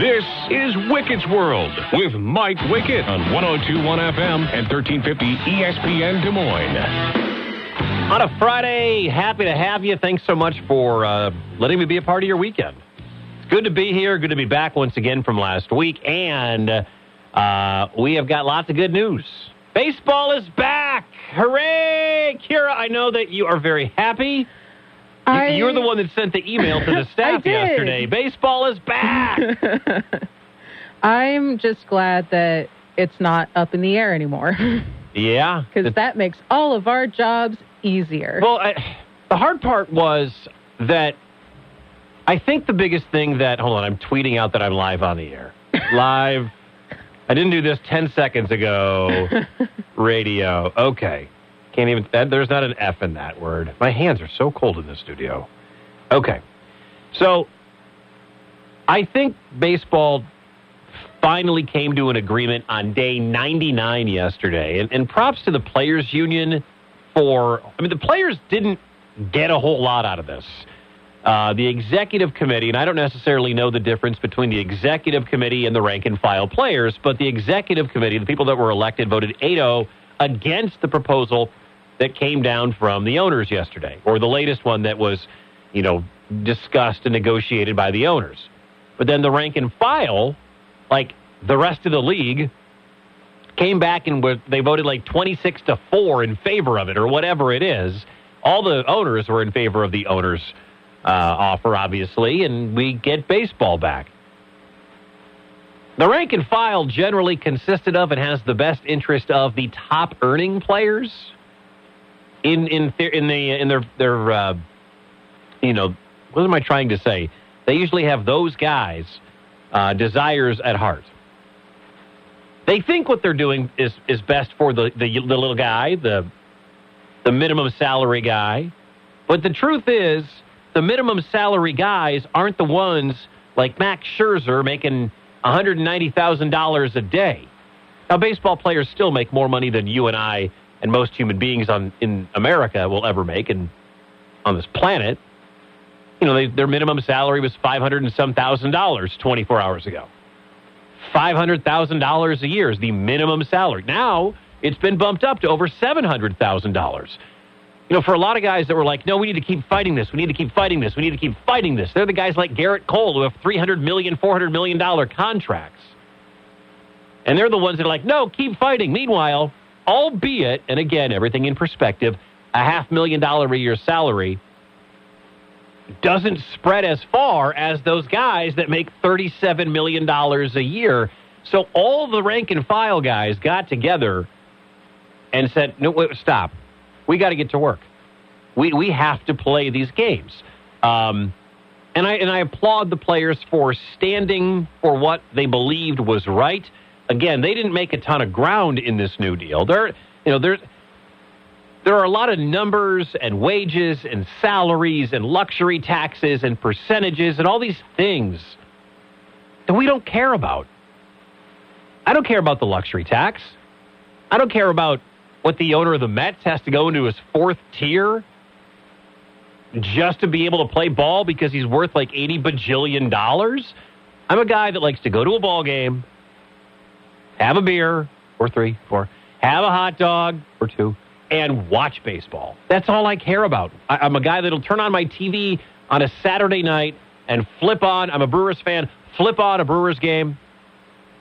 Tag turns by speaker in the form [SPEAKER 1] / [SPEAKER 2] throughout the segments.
[SPEAKER 1] This is Wickett's World with Mike Wickett on 1021 FM and 1350 ESPN Des Moines.
[SPEAKER 2] On a Friday, happy to have you. Thanks so much for uh, letting me be a part of your weekend. It's good to be here. Good to be back once again from last week. And uh, we have got lots of good news. Baseball is back. Hooray! Kira, I know that you are very happy.
[SPEAKER 3] I,
[SPEAKER 2] You're the one that sent the email to the staff yesterday. Baseball is back.
[SPEAKER 3] I'm just glad that it's not up in the air anymore
[SPEAKER 2] yeah.
[SPEAKER 3] because that makes all of our jobs easier.
[SPEAKER 2] Well, I, the hard part was that I think the biggest thing that hold on, I'm tweeting out that I'm live on the air. live. I didn't do this 10 seconds ago. Radio. Okay. Can't even that, there's not an F in that word. My hands are so cold in the studio. Okay. So I think baseball finally came to an agreement on day 99 yesterday. And, and props to the players union for I mean the players didn't get a whole lot out of this. Uh, the executive committee, and I don't necessarily know the difference between the executive committee and the rank and file players, but the executive committee, the people that were elected, voted 8 0 against the proposal that came down from the owners yesterday, or the latest one that was, you know, discussed and negotiated by the owners. But then the rank and file, like the rest of the league, came back and they voted like 26 to 4 in favor of it, or whatever it is. All the owners were in favor of the owners' uh, offer, obviously, and we get baseball back. The rank and file generally consisted of and has the best interest of the top earning players in in their, in the in their their uh, you know what am I trying to say? They usually have those guys uh, desires at heart. They think what they're doing is is best for the, the the little guy, the the minimum salary guy. But the truth is, the minimum salary guys aren't the ones like Max Scherzer making $190,000 a day. Now, baseball players still make more money than you and I and most human beings on in America will ever make, and on this planet. You know, they, their minimum salary was five hundred and some thousand dollars 24 hours ago. Five hundred thousand dollars a year is the minimum salary. Now it's been bumped up to over seven hundred thousand dollars. You know, for a lot of guys that were like, no, we need to keep fighting this. We need to keep fighting this. We need to keep fighting this. They're the guys like Gerrit Cole who have $300 million, $400 million contracts. And they're the ones that are like, no, keep fighting. Meanwhile, albeit, and again, everything in perspective, a half million dollar a year salary doesn't spread as far as those guys that make $37 million a year. So all the rank and file guys got together and said, no, wait, stop. We got to get to work. We, we have to play these games. Um, and I, and I applaud the players for standing for what they believed was right. Again, they didn't make a ton of ground in this new deal. There, you know, there's, there are a lot of numbers and wages and salaries and luxury taxes and percentages and all these things that we don't care about. I don't care about the luxury tax. I don't care about what the owner of the Mets has to go into his fourth tier just to be able to play ball because he's worth like 80 bajillion dollars. I'm a guy that likes to go to a ball game, have a beer or three, four, have a hot dog or two, and watch baseball. That's all I care about. I, I'm a guy that'll turn on my TV on a Saturday night and flip on, I'm a Brewers fan, flip on a Brewers game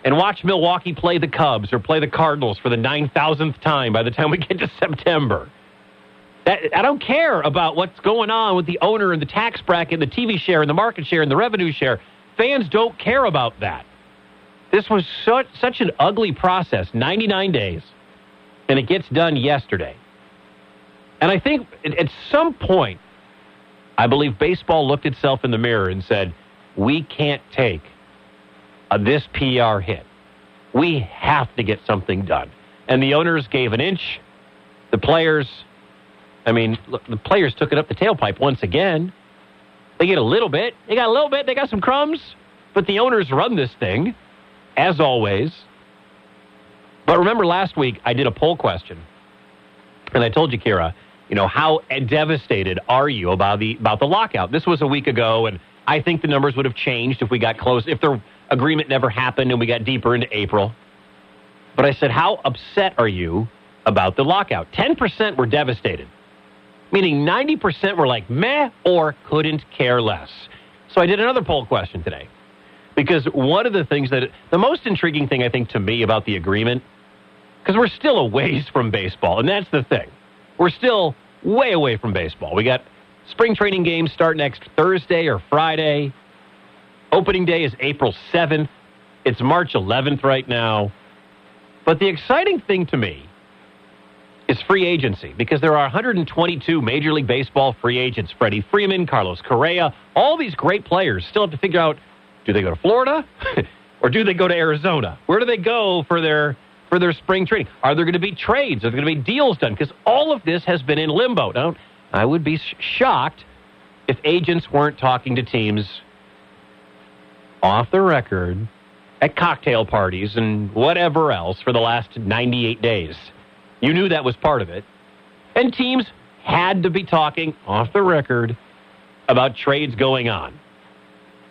[SPEAKER 2] and watch Milwaukee play the Cubs or play the Cardinals for the 9,000th time by the time we get to September. I don't care about what's going on with the owner and the tax bracket, and the TV share and the market share and the revenue share. Fans don't care about that. This was such, such an ugly process 99 days, and it gets done yesterday. And I think at, some point, I believe baseball looked itself in the mirror and said, we can't take this PR hit. We have to get something done. And the owners gave an inch. The players, I mean, look, the players took it up the tailpipe once again. They get a little bit. They got a little bit. They got some crumbs. But the owners run this thing, as always. But remember last week, I did a poll question. And I told you, Kira, you know, how devastated are you about the about the lockout? This was a week ago, and I think the numbers would have changed if we got close. If there agreement never happened and we got deeper into April. But I said, how upset are you about the lockout? 10% were devastated, meaning 90% were like meh or couldn't care less. So I did another poll question today because one of the things that, the most intriguing thing I think to me about the agreement, because we're still a ways from baseball, and that's the thing. We're still way away from baseball. We got spring training games start next Thursday or Friday. Opening day is April 7th. It's March 11th right now. But the exciting thing to me is free agency because there are 122 Major League Baseball free agents. Freddie Freeman, Carlos Correa, all these great players still have to figure out do they go to Florida or do they go to Arizona? Where do they go for their for their spring training? Are there going to be trades? Are there going to be deals done? Because all of this has been in limbo. I would be shocked if agents weren't talking to teams off the record at cocktail parties and whatever else for the last 98 days. You knew that was part of it. And teams had to be talking off the record about trades going on.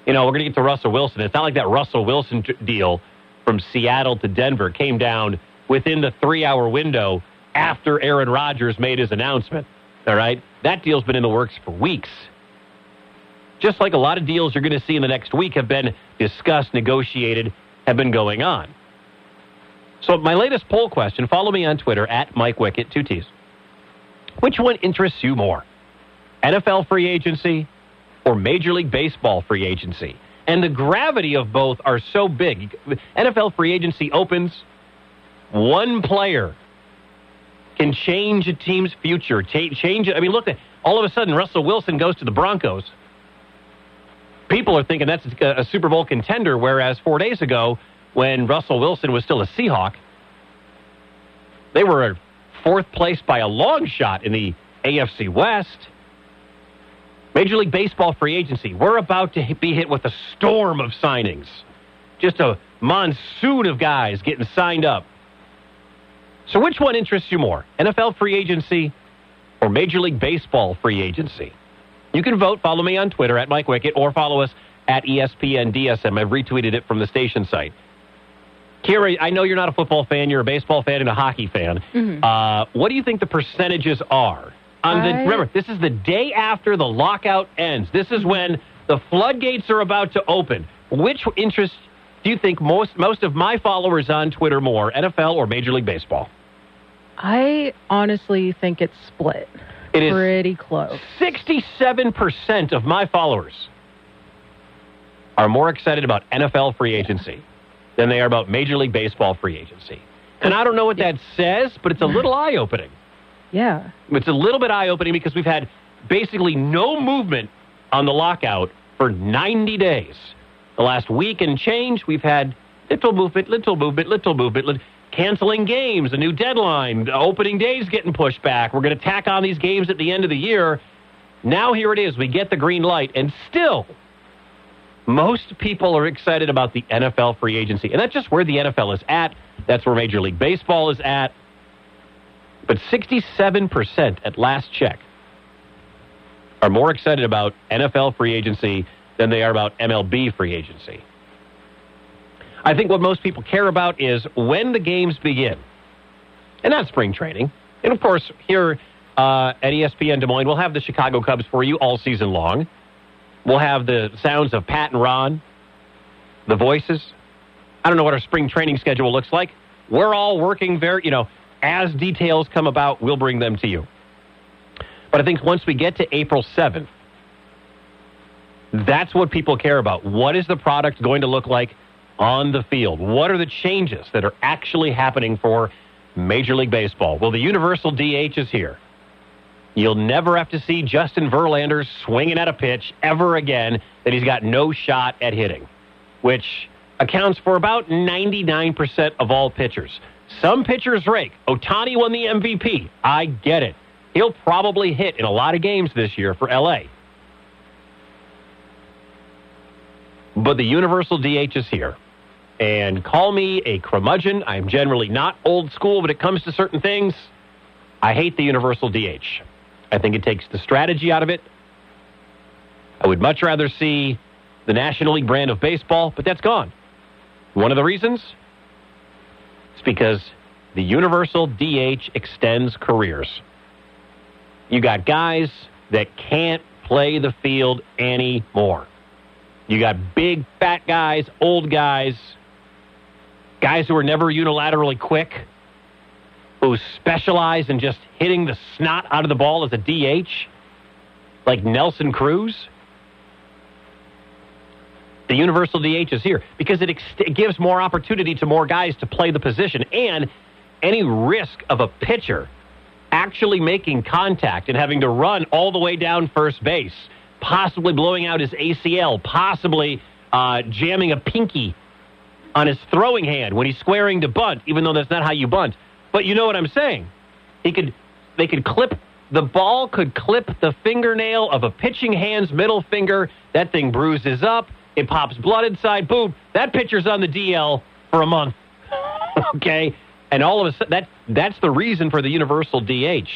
[SPEAKER 2] You know, we're going to get to Russell Wilson. It's not like that Russell Wilson t- deal from Seattle to Denver came down within the three hour window after Aaron Rodgers made his announcement. All right? That deal's been in the works for weeks. Just like a lot of deals you're going to see in the next week have been discussed, negotiated, have been going on. So, my latest poll question follow me on Twitter at Mike Wickett, two T's. Which one interests you more? NFL free agency or Major League Baseball free agency? And the gravity of both are so big. NFL free agency opens, one player can change a team's future. Change. I mean, look, at all of a sudden Russell Wilson goes to the Broncos. People are thinking that's a Super Bowl contender, whereas four days ago, when Russell Wilson was still a Seahawk, they were fourth place by a long shot in the AFC West. Major League Baseball free agency. We're about to be hit with a storm of signings. Just a monsoon of guys getting signed up. So, which one interests you more? NFL free agency or Major League Baseball free agency? You can vote. Follow me on Twitter at Mike Wickett or follow us at ESPN DSM. I've retweeted it from the station site. Kira, I know you're not a football fan. You're a baseball fan and a hockey fan. Mm-hmm. Uh, what do you think the percentages are? On the, I... Remember, this is the day after the lockout ends. This is when the floodgates are about to open. Which interest do you think most most of my followers on Twitter more, NFL or Major League Baseball?
[SPEAKER 3] I honestly think it's split.
[SPEAKER 2] It is
[SPEAKER 3] pretty close.
[SPEAKER 2] 67% of my followers are more excited about NFL free agency than they are about Major League Baseball free agency. And I don't know what that says, but it's a little eye opening.
[SPEAKER 3] Yeah.
[SPEAKER 2] It's a little bit eye opening because we've had basically no movement on the lockout for 90 days. The last week and change, we've had little movement, little movement, little movement canceling games, a new deadline, opening days getting pushed back. We're going to tack on these games at the end of the year. Now here it is. We get the green light, and still, most people are excited about the NFL free agency. And that's just where the NFL is at. That's where Major League Baseball is at. But 67% at last check are more excited about NFL free agency than they are about MLB free agency. I think what most people care about is when the games begin, and not spring training. And of course, here uh, at ESPN Des Moines, we'll have the Chicago Cubs for you all season long. We'll have the sounds of Pat and Ron, the voices. I don't know what our spring training schedule looks like. We're all working very, you know, as details come about, we'll bring them to you. But I think once we get to April 7th, that's what people care about. What is the product going to look like on the field? What are the changes that are actually happening for Major League Baseball? Well, the universal DH is here. You'll never have to see Justin Verlander swinging at a pitch ever again that he's got no shot at hitting, which accounts for about 99% of all pitchers. Some pitchers rake. Ohtani won the MVP. I get it. He'll probably hit in a lot of games this year for LA. But the universal DH is here. And call me a curmudgeon. I'm generally not old school when it comes to certain things. I hate the universal DH. I think it takes the strategy out of it. I would much rather see the National League brand of baseball, but that's gone. One of the reasons? It's because the universal DH extends careers. You got guys that can't play the field anymore. You got big, fat guys, old guys, guys who are never unilaterally quick, who specialize in just hitting the snot out of the ball as a DH, like Nelson Cruz. The universal DH is here because it, ex- gives more opportunity to more guys to play the position and any risk of a pitcher actually making contact and having to run all the way down first base, possibly blowing out his ACL, possibly uh, jamming a pinky on his throwing hand when he's squaring to bunt, even though that's not how you bunt. But you know what I'm saying? He could, they could clip the ball could clip the fingernail of a pitching hand's middle finger. That thing bruises up. It pops blood inside. Boom. That pitcher's on the DL for a month. okay? And all of a sudden, that, that's the reason for the universal DH.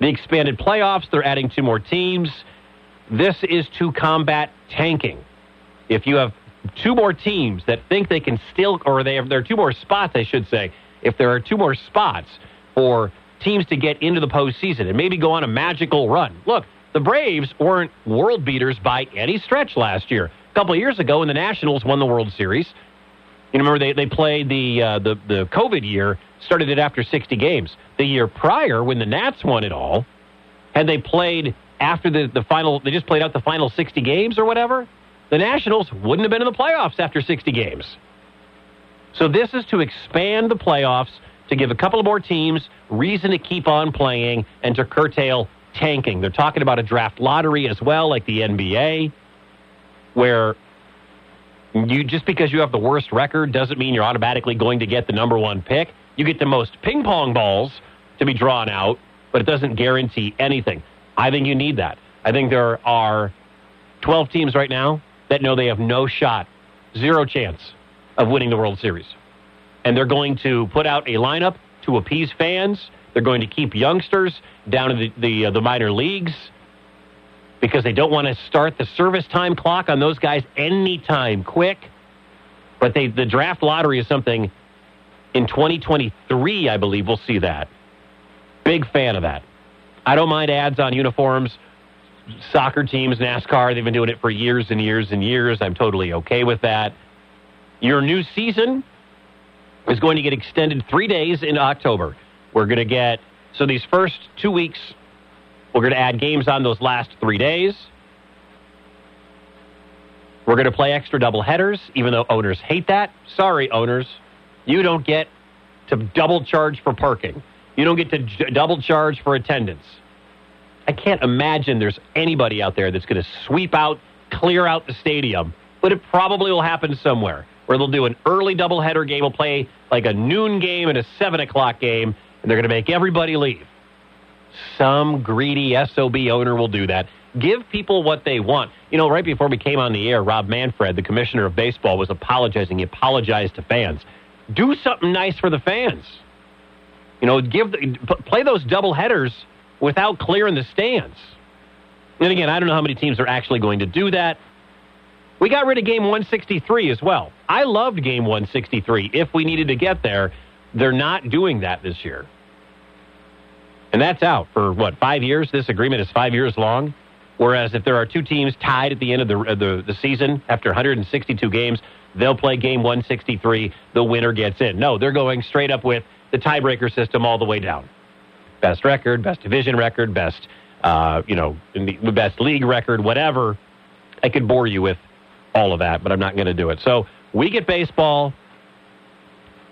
[SPEAKER 2] The expanded playoffs, they're adding two more teams. This is to combat tanking. If you have two more teams that think they can still, or they have, there are two more spots, I should say, if there are two more spots for teams to get into the postseason and maybe go on a magical run. Look, the Braves weren't world beaters by any stretch last year. A couple of years ago, when the Nationals won the World Series, you remember they, they played the, uh, the the COVID year, started it after 60 games. The year prior, when the Nats won it all, had they played after the, the final, they just played out the final 60 games or whatever, the Nationals wouldn't have been in the playoffs after 60 games. So this is to expand the playoffs, to give a couple of more teams reason to keep on playing, and to curtail tanking. They're talking about a draft lottery as well, like the NBA, where you just because you have the worst record doesn't mean you're automatically going to get the number one pick. You get the most ping pong balls to be drawn out, but it doesn't guarantee anything. I think you need that. I think there are 12 teams right now that know they have no shot, zero chance of winning the World Series. And they're going to put out a lineup to appease fans. They're going to keep youngsters down in the, the, uh, the minor leagues because they don't want to start the service time clock on those guys anytime quick. But they, the draft lottery is something in 2023, I believe we'll see that. Big fan of that. I don't mind ads on uniforms. Soccer teams, NASCAR, they've been doing it for years and years and years. I'm totally okay with that. Your new season is going to get extended three days in October. We're going to get, so these first two weeks, we're going to add games on those last three days. We're going to play extra double headers, even though owners hate that. Sorry, owners. You don't get to double charge for parking. You don't get to j- double charge for attendance. I can't imagine there's anybody out there that's going to sweep out, clear out the stadium, but it probably will happen somewhere where they'll do an early doubleheader game. We'll play like a noon game and a 7 o'clock game, and they're going to make everybody leave. Some greedy SOB owner will do that. Give people what they want. You know, right before we came on the air, Rob Manfred, the commissioner of baseball, was apologizing. He apologized to fans. Do something nice for the fans. You know, give the, play those double headers without clearing the stands. And again, I don't know how many teams are actually going to do that. We got rid of game 163 as well. I loved game 163 if we needed to get there. They're not doing that this year. And that's out for what, five years? This agreement is five years long. Whereas if there are two teams tied at the end of the, the, the season after 162 games, they'll play game 163. The winner gets in. No, they're going straight up with the tiebreaker system all the way down. Best record, best division record, best, uh, you know, the best league record, whatever. I could bore you with all of that, but I'm not going to do it. So we get baseball.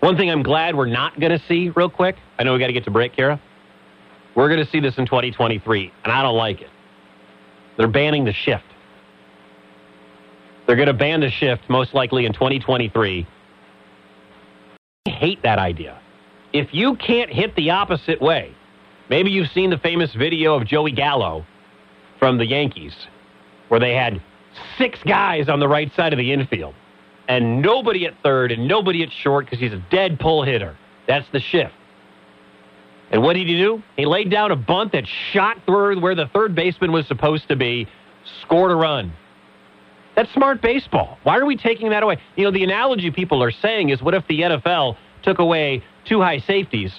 [SPEAKER 2] One thing I'm glad we're not going to see, real quick. I know we got to get to break, Kara. We're going to see this in 2023, and I don't like it. They're banning the shift. They're going to ban the shift most likely in 2023. I hate that idea. If you can't hit the opposite way, maybe you've seen the famous video of Joey Gallo from the Yankees, where they had six guys on the right side of the infield and nobody at third and nobody at short because he's a dead pull hitter. That's the shift. And what did he do? He laid down a bunt that shot through where the third baseman was supposed to be, scored a run. That's smart baseball. Why are we taking that away? You know, the analogy people are saying is what if the NFL took away two high safeties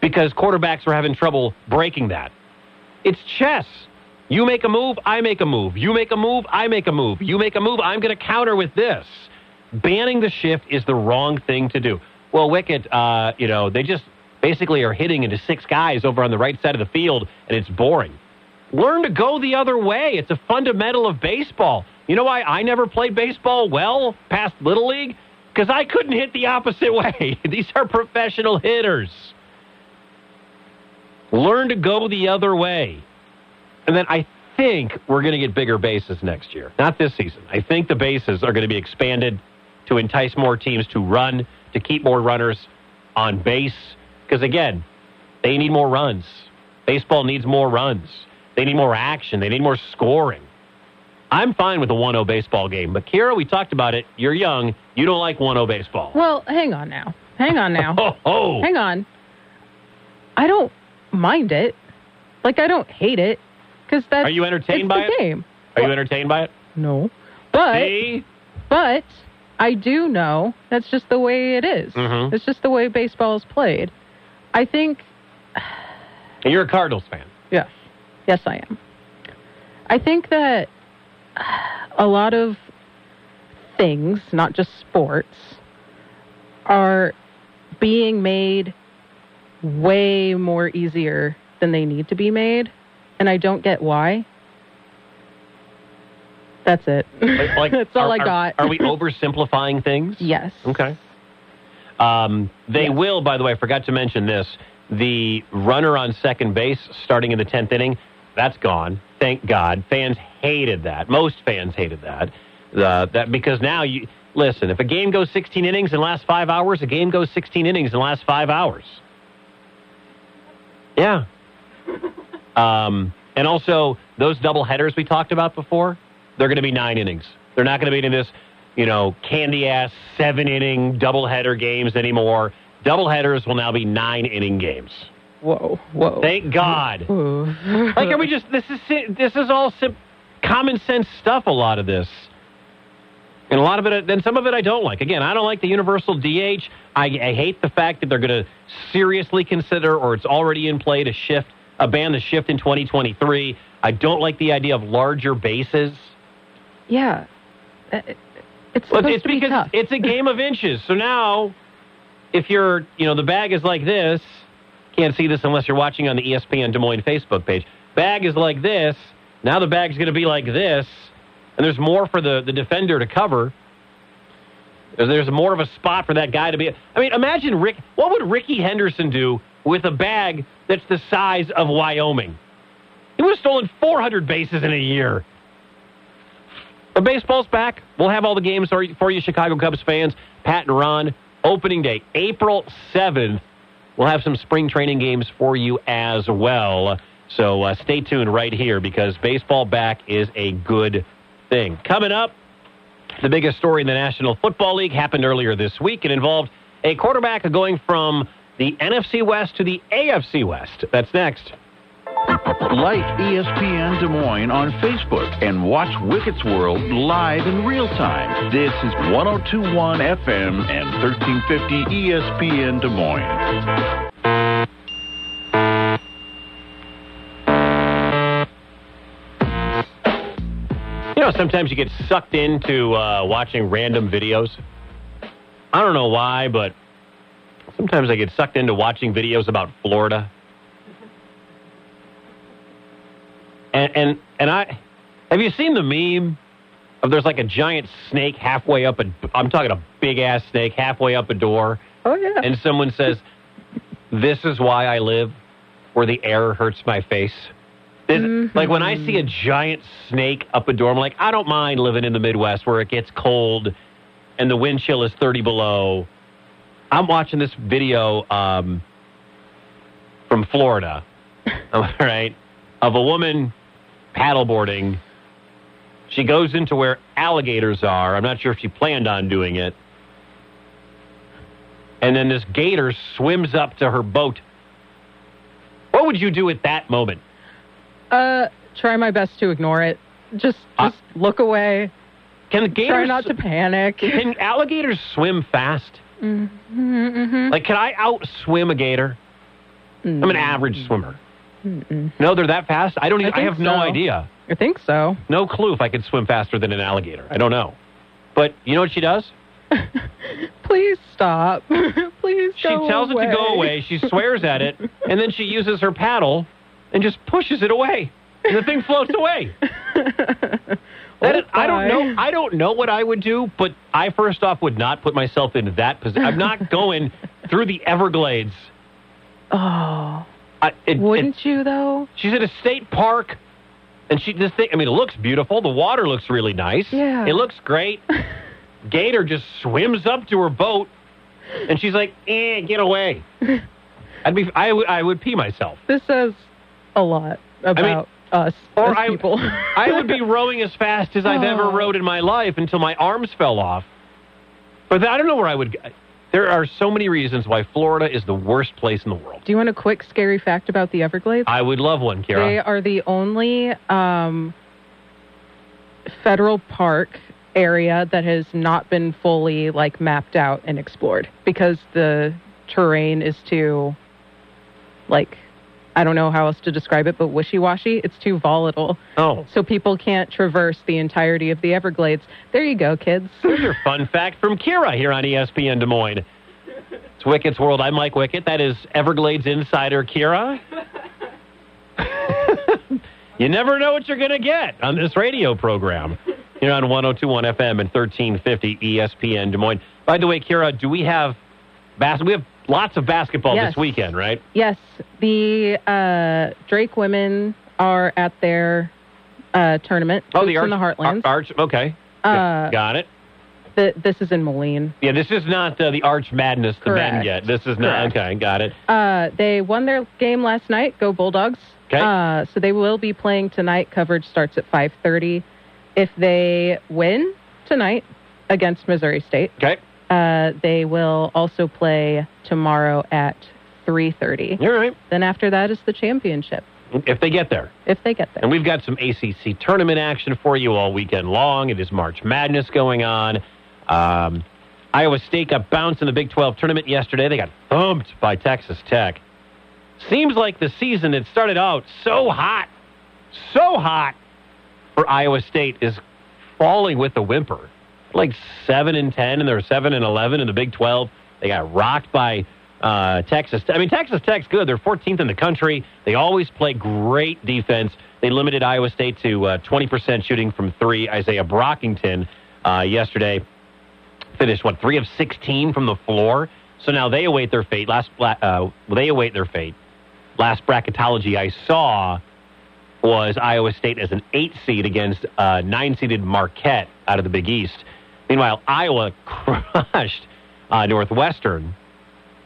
[SPEAKER 2] because quarterbacks were having trouble breaking that? It's chess. You make a move, I make a move. You make a move, I make a move. You make a move, I'm going to counter with this. Banning the shift is the wrong thing to do. Well, Wickett, uh, you know, they just basically are hitting into six guys over on the right side of the field, and it's boring. Learn to go the other way. It's a fundamental of baseball. You know why I never played baseball well past Little League? Because I couldn't hit the opposite way. These are professional hitters. Learn to go the other way. And then I think we're going to get bigger bases next year. Not this season. I think the bases are going to be expanded to entice more teams to run, to keep more runners on base. Because again, they need more runs. Baseball needs more runs. They need more action. They need more scoring. I'm fine with a 1 0 baseball game. But Kira, we talked about it. You're young. You don't like 1 0 baseball.
[SPEAKER 3] Well, hang on now. Hang on now.
[SPEAKER 2] Oh, oh.
[SPEAKER 3] Hang on. I don't mind it. Like I don't hate it because that's
[SPEAKER 2] Are you entertained by
[SPEAKER 3] the
[SPEAKER 2] it?
[SPEAKER 3] game.
[SPEAKER 2] Are you entertained by it?
[SPEAKER 3] No, but
[SPEAKER 2] See?
[SPEAKER 3] but I do know that's just the way it is.
[SPEAKER 2] Mhm.
[SPEAKER 3] It's just the way baseball is played. I think
[SPEAKER 2] And you're a Cardinals fan.
[SPEAKER 3] Yes. Yes, I am. I think that a lot of things, not just sports, are being made way more easier than they need to be made. And I don't get why. That's it.
[SPEAKER 2] Like,
[SPEAKER 3] That's all
[SPEAKER 2] are-
[SPEAKER 3] I
[SPEAKER 2] are-
[SPEAKER 3] got.
[SPEAKER 2] Are we oversimplifying things?
[SPEAKER 3] yes.
[SPEAKER 2] Okay. Um, they
[SPEAKER 3] Yes.
[SPEAKER 2] will, by the way, I forgot to mention this. The runner on second base starting in the 10th inning, that's gone. Thank God. Fans hated that. Most fans hated that. Uh, that because now you listen, if a game goes 16 innings in the last 5 hours, a game goes 16 innings in the last 5 hours. Yeah. Um, and also those double headers we talked about before, they're going to be 9 innings. They're not going to be in this you know, candy ass seven inning doubleheader games anymore. Doubleheaders will now be nine inning games.
[SPEAKER 3] Whoa. Whoa.
[SPEAKER 2] Thank God. Like, are we just this is this is all sim- common sense stuff? A lot of this, and a lot of it. Then some of it I don't like. Again, I don't like the universal DH. I, I hate the fact that they're going to seriously consider, or it's already in play to shift, a ban the shift in 2023. I don't like the idea of larger bases.
[SPEAKER 3] Yeah. Uh, It's
[SPEAKER 2] Well, it's because
[SPEAKER 3] tough.
[SPEAKER 2] it's a game of inches. So now, if you're, you know, the bag is like this. Can't see this unless you're watching on the ESPN Des Moines Facebook page. Bag is like this. Now the bag's going to be like this, and there's more for the the defender to cover. There's- There's more of a spot for that guy to be. I mean, imagine Rick. What would Rickey Henderson do with a bag that's the size of Wyoming? He would have stolen 400 bases in a year. But baseball's back. We'll have all the games for you, Chicago Cubs fans. Pat and Ron, opening day, April 7th. We'll have some spring training games for you as well. So uh, stay tuned right here because baseball back is a good thing. Coming up, the biggest story in the National Football League happened earlier this week. It involved a quarterback going from the NFC West to the AFC West. That's next.
[SPEAKER 4] Like ESPN Des Moines on Facebook and watch Wickett's World live in real time. This is 1021 FM and 1350 ESPN Des Moines.
[SPEAKER 2] You know, sometimes you get sucked into uh, watching random videos. I don't know why, but sometimes I get sucked into watching videos about Florida. And and and I have you seen the meme of there's like a giant snake halfway up a I'm talking a big ass snake halfway up a door
[SPEAKER 3] oh yeah.
[SPEAKER 2] and someone says, "This is why I live where the air hurts my face." This- Like when I see a giant snake up a door, I'm like, I don't mind living in the Midwest where it gets cold and the wind chill is 30 below. I'm watching this video um, from Florida, all right, of a woman paddleboarding. She goes into where alligators are. I'm not sure if she planned on doing it. And then this gator swims up to her boat. What would you do at that moment?
[SPEAKER 3] Uh, try my best to ignore it. Just,
[SPEAKER 2] I-
[SPEAKER 3] just look away.
[SPEAKER 2] Can the gators
[SPEAKER 3] Try not to panic.
[SPEAKER 2] Can alligators swim fast?
[SPEAKER 3] Mm-hmm.
[SPEAKER 2] Like, can I outswim a gator? I'm an average swimmer. No, they're that fast. I don't.
[SPEAKER 3] I
[SPEAKER 2] Even, I,
[SPEAKER 3] think
[SPEAKER 2] have no idea.
[SPEAKER 3] I think so.
[SPEAKER 2] No clue if I could swim faster than an alligator. I don't know. But you know what she does?
[SPEAKER 3] Please stop. Please
[SPEAKER 2] She tells
[SPEAKER 3] away.
[SPEAKER 2] it to go away. She swears at it, and then she uses her paddle and just pushes it away, and the thing floats away. That is- I don't know. I don't know what I would do, but I first off would not put myself in that position. I'm not going through the Everglades.
[SPEAKER 3] Oh,
[SPEAKER 2] I, it, it-
[SPEAKER 3] wouldn't you though?
[SPEAKER 2] she's at a state park, and she this thing. I mean, it looks beautiful. The water looks really nice.
[SPEAKER 3] Yeah.
[SPEAKER 2] it looks great. Gator just swims up to her boat, and she's like, "Eh, get away." I'd be. I would. I would pee myself.
[SPEAKER 3] This says a lot about us
[SPEAKER 2] Or I,
[SPEAKER 3] people.
[SPEAKER 2] I would be rowing as fast as I've ever
[SPEAKER 3] Oh.
[SPEAKER 2] rowed in my life until my arms fell off. But I don't know where I would. There are so many reasons why Florida is the worst place in the world.
[SPEAKER 3] Do you want a quick scary fact about the Everglades?
[SPEAKER 2] I would love one, Kara.
[SPEAKER 3] They are the only um, federal park area that has not been fully like mapped out and explored because the terrain is too like I don't know how else to describe it, but wishy-washy. It's too volatile,
[SPEAKER 2] Oh,
[SPEAKER 3] so people can't traverse the entirety of the Everglades. There you go, kids.
[SPEAKER 2] Here's your fun fact from Kira here on ESPN Des Moines. It's Wickett's World. I'm Mike Wickett. That is Everglades insider Kira. you never know what you're going to get on this radio program. You're on 1021 FM and 1350 ESPN Des Moines. By the way, Kira, do we have bas- We have lots of basketball
[SPEAKER 3] Yes.
[SPEAKER 2] this weekend, right?
[SPEAKER 3] Yes, the uh, Drake women are at their uh, tournament.
[SPEAKER 2] Oh, the Arch.
[SPEAKER 3] in the Heartlands.
[SPEAKER 2] Ar- Arch. Okay.
[SPEAKER 3] Uh,
[SPEAKER 2] Got it.
[SPEAKER 3] Th- this is in Moline.
[SPEAKER 2] Yeah, this is not uh, the Arch Madness the men
[SPEAKER 3] Correct.
[SPEAKER 2] get. This is not.
[SPEAKER 3] Correct.
[SPEAKER 2] Okay, got it.
[SPEAKER 3] Uh, they won their game last night. Go Bulldogs!
[SPEAKER 2] Okay.
[SPEAKER 3] Uh, so they will be playing tonight. Coverage starts at 5:30. If they win tonight against Missouri State,
[SPEAKER 2] Okay.
[SPEAKER 3] Uh, they will also play tomorrow at 3:30.
[SPEAKER 2] All right.
[SPEAKER 3] Then after that is the championship,
[SPEAKER 2] If they get there.
[SPEAKER 3] if they get there.
[SPEAKER 2] And we've got some ACC tournament action for you all weekend long. It is March Madness going on. Um, Iowa State got bounced in the Big 12 tournament yesterday. They got thumped by Texas Tech. Seems like the season that started out so hot, so hot for Iowa State is falling with a whimper. Like 7 and 10, and they're 7 and 11 in the Big 12. They got rocked by uh, Texas. I mean, Texas Tech's good. They're 14th in the country. They always play great defense. They limited Iowa State to uh, 20% shooting from three. Isaiah Brockington uh, yesterday finished what three of 16 from the floor. So now they await their fate. Last uh, they await their fate. Last bracketology I saw was Iowa State as an eight seed against uh, nine seeded Marquette out of the Big East. Meanwhile, Iowa crushed uh, Northwestern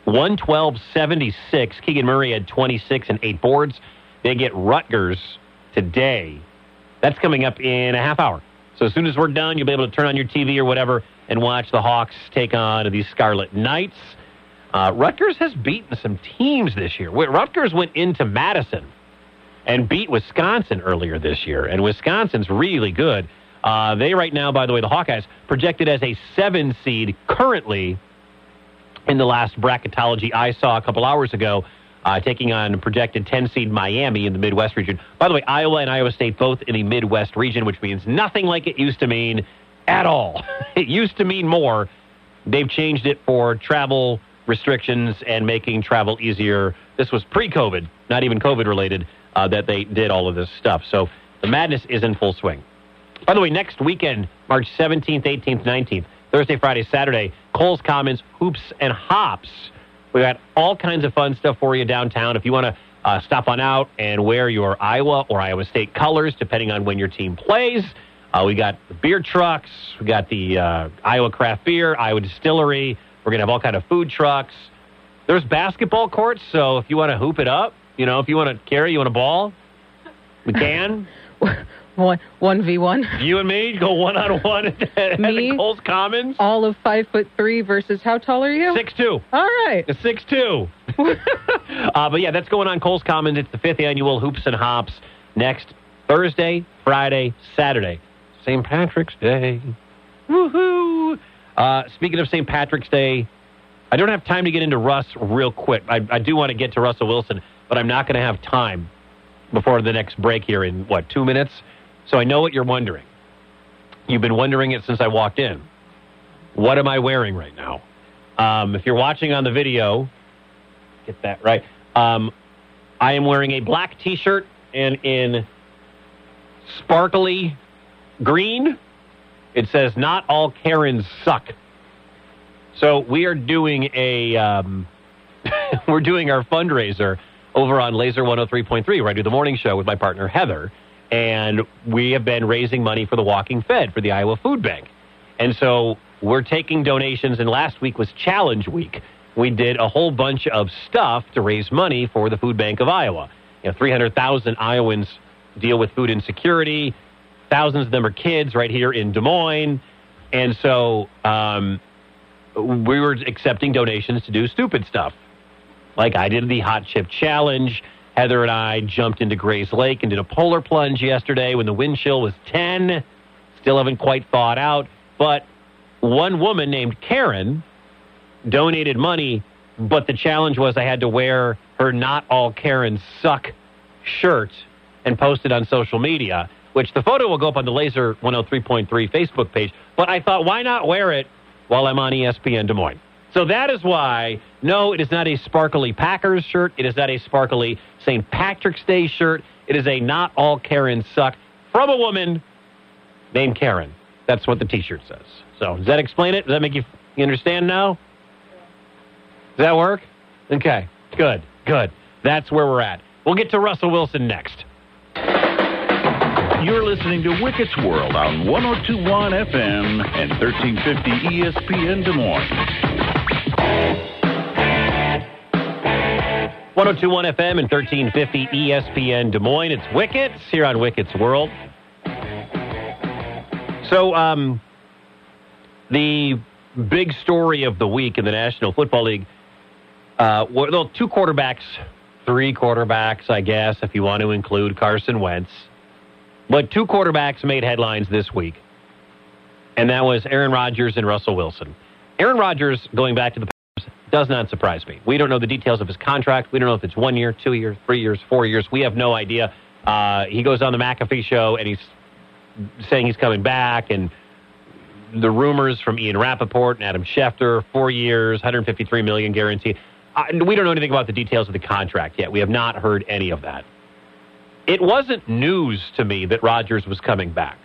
[SPEAKER 2] 112 76. Keegan Murray had 26 and eight boards. They get Rutgers today. That's coming up in a half hour. So as soon as we're done, you'll be able to turn on your TV or whatever and watch the Hawks take on the Scarlet Knights. Uh, Rutgers has beaten some teams this year. Rutgers went into Madison and beat Wisconsin earlier this year, and Wisconsin's really good. Uh, they right now, by the way, the Hawkeyes projected as a seven seed currently in the last bracketology I saw a couple hours ago, uh, taking on projected 10 seed Miami in the Midwest region. By the way, Iowa and Iowa State both in the Midwest region, which means nothing like it used to mean at all. it used to mean more. They've changed it for travel restrictions and making travel easier. This was pre COVID, not even COVID related, uh, that they did all of this stuff. So the madness is in full swing. By the way, next weekend, March 17th, 18th, 19th, Thursday, Friday, Saturday, Cowles Commons, Hoops, and Hops. We got all kinds of fun stuff for you downtown. If you want to uh, stop on out and wear your Iowa or Iowa State colors, depending on when your team plays, uh, we got the beer trucks, we got the uh, Iowa craft beer, Iowa distillery. We're gonna have all kind of food trucks. There's basketball courts, so if you want to hoop it up, you know, if you want to carry, you want a ball, we can.
[SPEAKER 3] One one v one.
[SPEAKER 2] You and me go one on one at the
[SPEAKER 3] Me?
[SPEAKER 2] Cowles Commons.
[SPEAKER 3] All of five foot three versus how tall are you?
[SPEAKER 2] Six two.
[SPEAKER 3] All right.
[SPEAKER 2] Six two. uh, but yeah, that's going on Cowles Commons. It's the fifth annual Hoops and Hops next Thursday, Friday, Saturday. St. Patrick's Day. Woohoo! Uh, speaking of St. Patrick's Day, I don't have time to get into Russ real quick. I, I do want to get to Russell Wilson, but I'm not going to have time before the next break here in, what, two minutes? So I know what you're wondering. You've been wondering it since I walked in. What am I wearing right now? Um, if you're watching on the video, get that right. Um, I am wearing a black T-shirt and in sparkly green, it says "Not all Karens suck." So we are doing a um, we're doing our fundraiser over on Laser 103.3, where I do the morning show with my partner Heather, and we have been raising money for the Walking Fed for the Iowa Food Bank, and so we're taking donations. And last week was Challenge Week. We did a whole bunch of stuff to raise money for the Food Bank of Iowa. You know, 300,000 Iowans deal with food insecurity. Thousands of them are kids right here in Des Moines. And so um, we were accepting donations to do stupid stuff. Like I did the hot chip challenge. Heather and I jumped into Gray's Lake and did a polar plunge yesterday when the wind chill was 10. Still haven't quite thawed out. But one woman named Karen donated money, but the challenge was I had to wear her Not All Karens Suck shirt and post it on social media, which the photo will go up on the Laser 103.3 Facebook page. But I thought, why not wear it while I'm on ESPN Des Moines? So that is why, no, it is not a sparkly Packers shirt. It is not a sparkly St. Patrick's Day shirt. It is a Not All Karens Suck from a woman named Karen. That's what the t shirt says. So does that explain it? Does that make you, you understand now? Does that work? Okay, good, good. That's where we're at. We'll get to Russell Wilson next.
[SPEAKER 4] You're listening to Wickett's World on 1021 FM and 1350 ESPN Des Moines.
[SPEAKER 2] 1021 FM and 1350 ESPN Des Moines. It's Wickets here on Wickett's World. So, um, the big story of the week in the National Football League uh, well, two quarterbacks, three quarterbacks, I guess, if you want to include Carson Wentz. But two quarterbacks made headlines this week, and that was Aaron Rodgers and Russell Wilson. Aaron Rodgers, going back to the Packers, does not surprise me. We don't know the details of his contract. We don't know if it's one year, two years, three years, four years. We have no idea. Uh, he goes on the McAfee show and he's saying he's coming back, and the rumors from Ian Rapoport and Adam Schefter, four years, 153 million guarantee. Uh, we don't know anything about the details of the contract yet. We have not heard any of that. It wasn't news to me that Rodgers was coming back.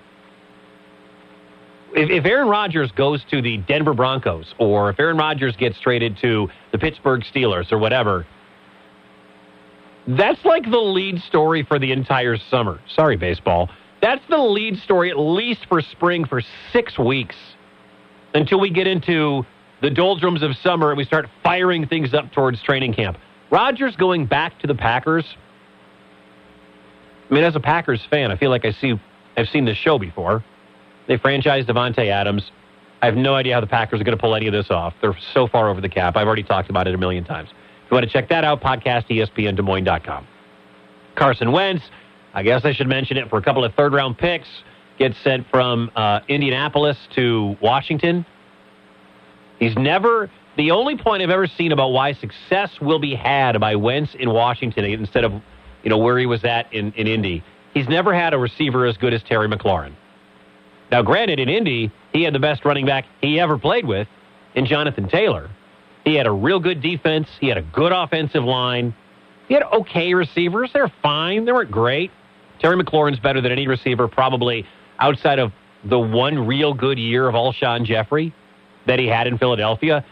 [SPEAKER 2] If, if Aaron Rodgers goes to the Denver Broncos or if Aaron Rodgers gets traded to the Pittsburgh Steelers or whatever, that's like the lead story for the entire summer. Sorry, baseball. That's the lead story, at least for spring, for six weeks until we get into the doldrums of summer and we start firing things up towards training camp. Rodgers going back to the Packers. I mean, as a Packers fan, I feel like I see I've seen this show before. They franchised Davante Adams. I have no idea how the Packers are going to pull any of this off. They're so far over the cap. I've already talked about it a million times. If you want to check that out, podcast ESPN Carson Wentz, I guess I should mention it for a couple of third round picks, gets sent from uh, Indianapolis to Washington. He's never, the only point I've ever seen about why success will be had by Wentz in Washington instead of, you know, where he was at in, in Indy, he's never had a receiver as good as Terry McLaurin. Now, granted, in Indy, he had the best running back he ever played with in Jonathan Taylor. He had a real good defense. He had a good offensive line. He had okay receivers. They're fine. They weren't great. Terry McLaurin's better than any receiver, probably outside of the one real good year of Alshon Jeffery that he had in Philadelphia.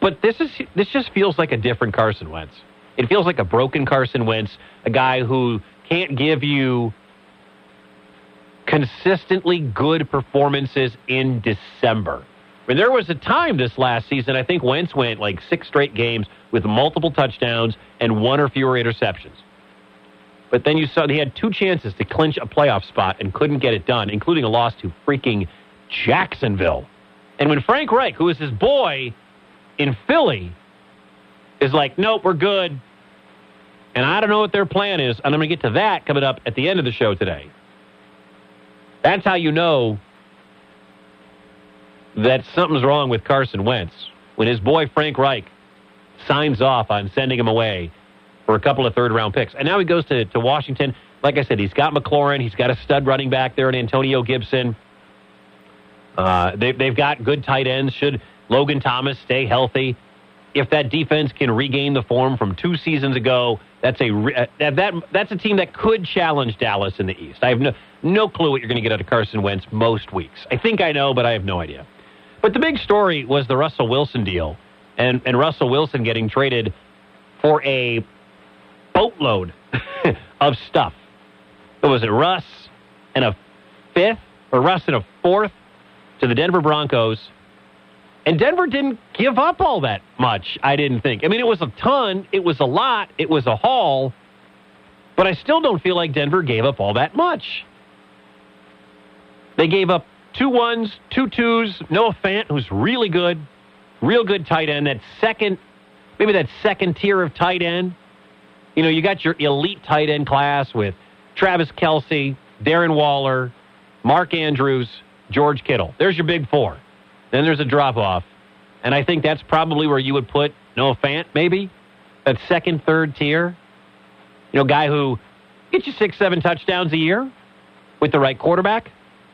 [SPEAKER 2] But this is this just feels like a different Carson Wentz. It feels like a broken Carson Wentz, a guy who can't give you consistently good performances in December. I mean, there was a time this last season, I think Wentz went like six straight games with multiple touchdowns and one or fewer interceptions. But then you saw he had two chances to clinch a playoff spot and couldn't get it done, including a loss to freaking Jacksonville. And when Frank Reich, who is his boy in Philly, is like, nope, we're good. And I don't know what their plan is. And I'm going to get to that coming up at the end of the show today. That's how you know that something's wrong with Carson Wentz when his boy Frank Reich signs off on sending him away for a couple of third round picks. And now he goes to, to Washington. Like I said, he's got McLaurin. He's got a stud running back there in Antonio Gibson. Uh, they, they've got good tight ends. Should Logan Thomas stay healthy? If that defense can regain the form from two seasons ago, that's a uh, that, that that's a team that could challenge Dallas in the East. I have no no clue what you're going to get out of Carson Wentz most weeks. I think I know, but I have no idea. But the big story was the Russell Wilson deal, and and Russell Wilson getting traded for a boatload of stuff. It Was it Russ and a fifth, or Russ and a fourth to the Denver Broncos? And Denver didn't give up all that much, I didn't think. I mean, it was a ton, it was a lot, it was a haul, but I still don't feel like Denver gave up all that much. They gave up two ones, two twos, Noah Fant, who's really good, real good tight end, that second, maybe that second tier of tight end. You know, you got your elite tight end class with Travis Kelce, Darren Waller, Mark Andrews, George Kittle. There's your big four. Then there's a drop off. And I think that's probably where you would put Noah Fant, maybe. That second, third tier. You know, guy who gets you six, seven touchdowns a year with the right quarterback.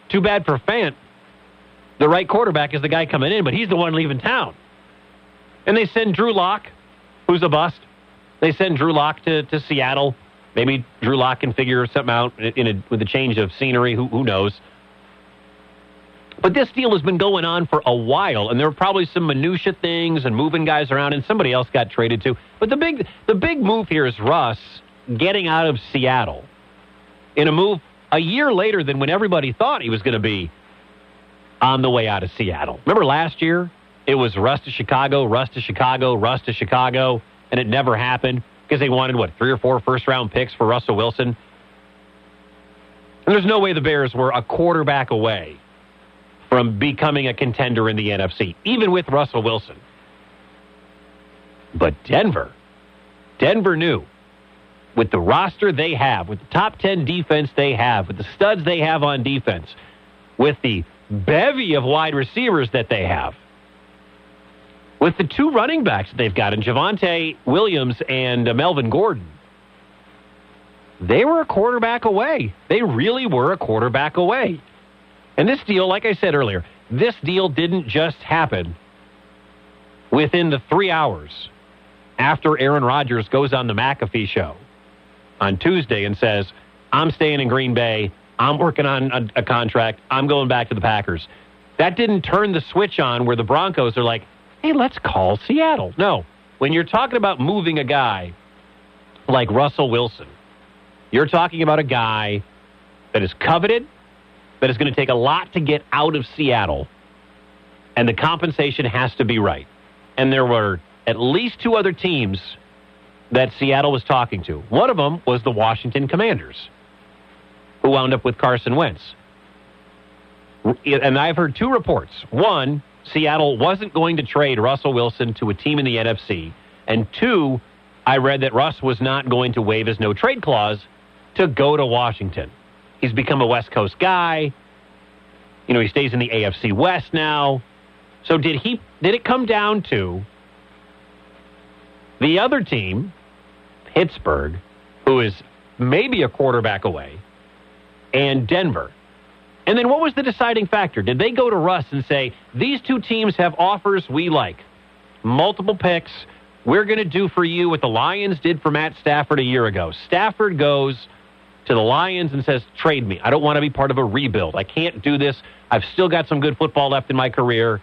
[SPEAKER 2] Too bad for Fant. The right quarterback is the guy coming in, but he's the one leaving town. And they send Drew Lock, who's a bust. They send Drew Lock to, to Seattle. Maybe Drew Lock can figure something out in a, with a change of scenery. Who, who knows? But this deal has been going on for a while, and there were probably some minutia things and moving guys around, and somebody else got traded too. But the big the big move here is Russ getting out of Seattle in a move a year later than when everybody thought he was going to be on the way out of Seattle. Remember last year? It was Russ to Chicago, Russ to Chicago, Russ to Chicago, and it never happened because they wanted what three or four first round picks for Russell Wilson. And there's no way the Bears were a quarterback away from becoming a contender in the NFC, even with Russell Wilson. But Denver, Denver knew with the roster they have, with the top 10 defense they have, with the studs they have on defense, with the bevy of wide receivers that they have, with the two running backs they've got in Javonte Williams and uh, Melvin Gordon, they were a quarterback away. They really were a quarterback away. And this deal, like I said earlier, this deal didn't just happen within the three hours after Aaron Rodgers goes on the McAfee show on Tuesday and says, I'm staying in Green Bay. I'm working on a, a, contract. I'm going back to the Packers. That didn't turn the switch on where the Broncos are like, hey, let's call Seattle. No. When you're talking about moving a guy like Russell Wilson, you're talking about a guy that is coveted, that is going to take a lot to get out of Seattle, and the compensation has to be right. And there were at least two other teams that Seattle was talking to. One of them was the Washington Commanders, who wound up with Carson Wentz. And I've heard two reports. One, Seattle wasn't going to trade Russell Wilson to a team in the NFC. And two, I read that Russ was not going to waive his no trade clause to go to Washington. He's become a West Coast guy. You know, he stays in the AFC West now. So did he did it come down to the other team, Pittsburgh, who is maybe a quarterback away, and Denver? And then what was the deciding factor? Did they go to Russ and say, these two teams have offers we like, multiple picks, we're going to do for you what the Lions did for Matt Stafford a year ago? Stafford goes to the Lions and says, trade me. I don't want to be part of a rebuild. I can't do this. I've still got some good football left in my career.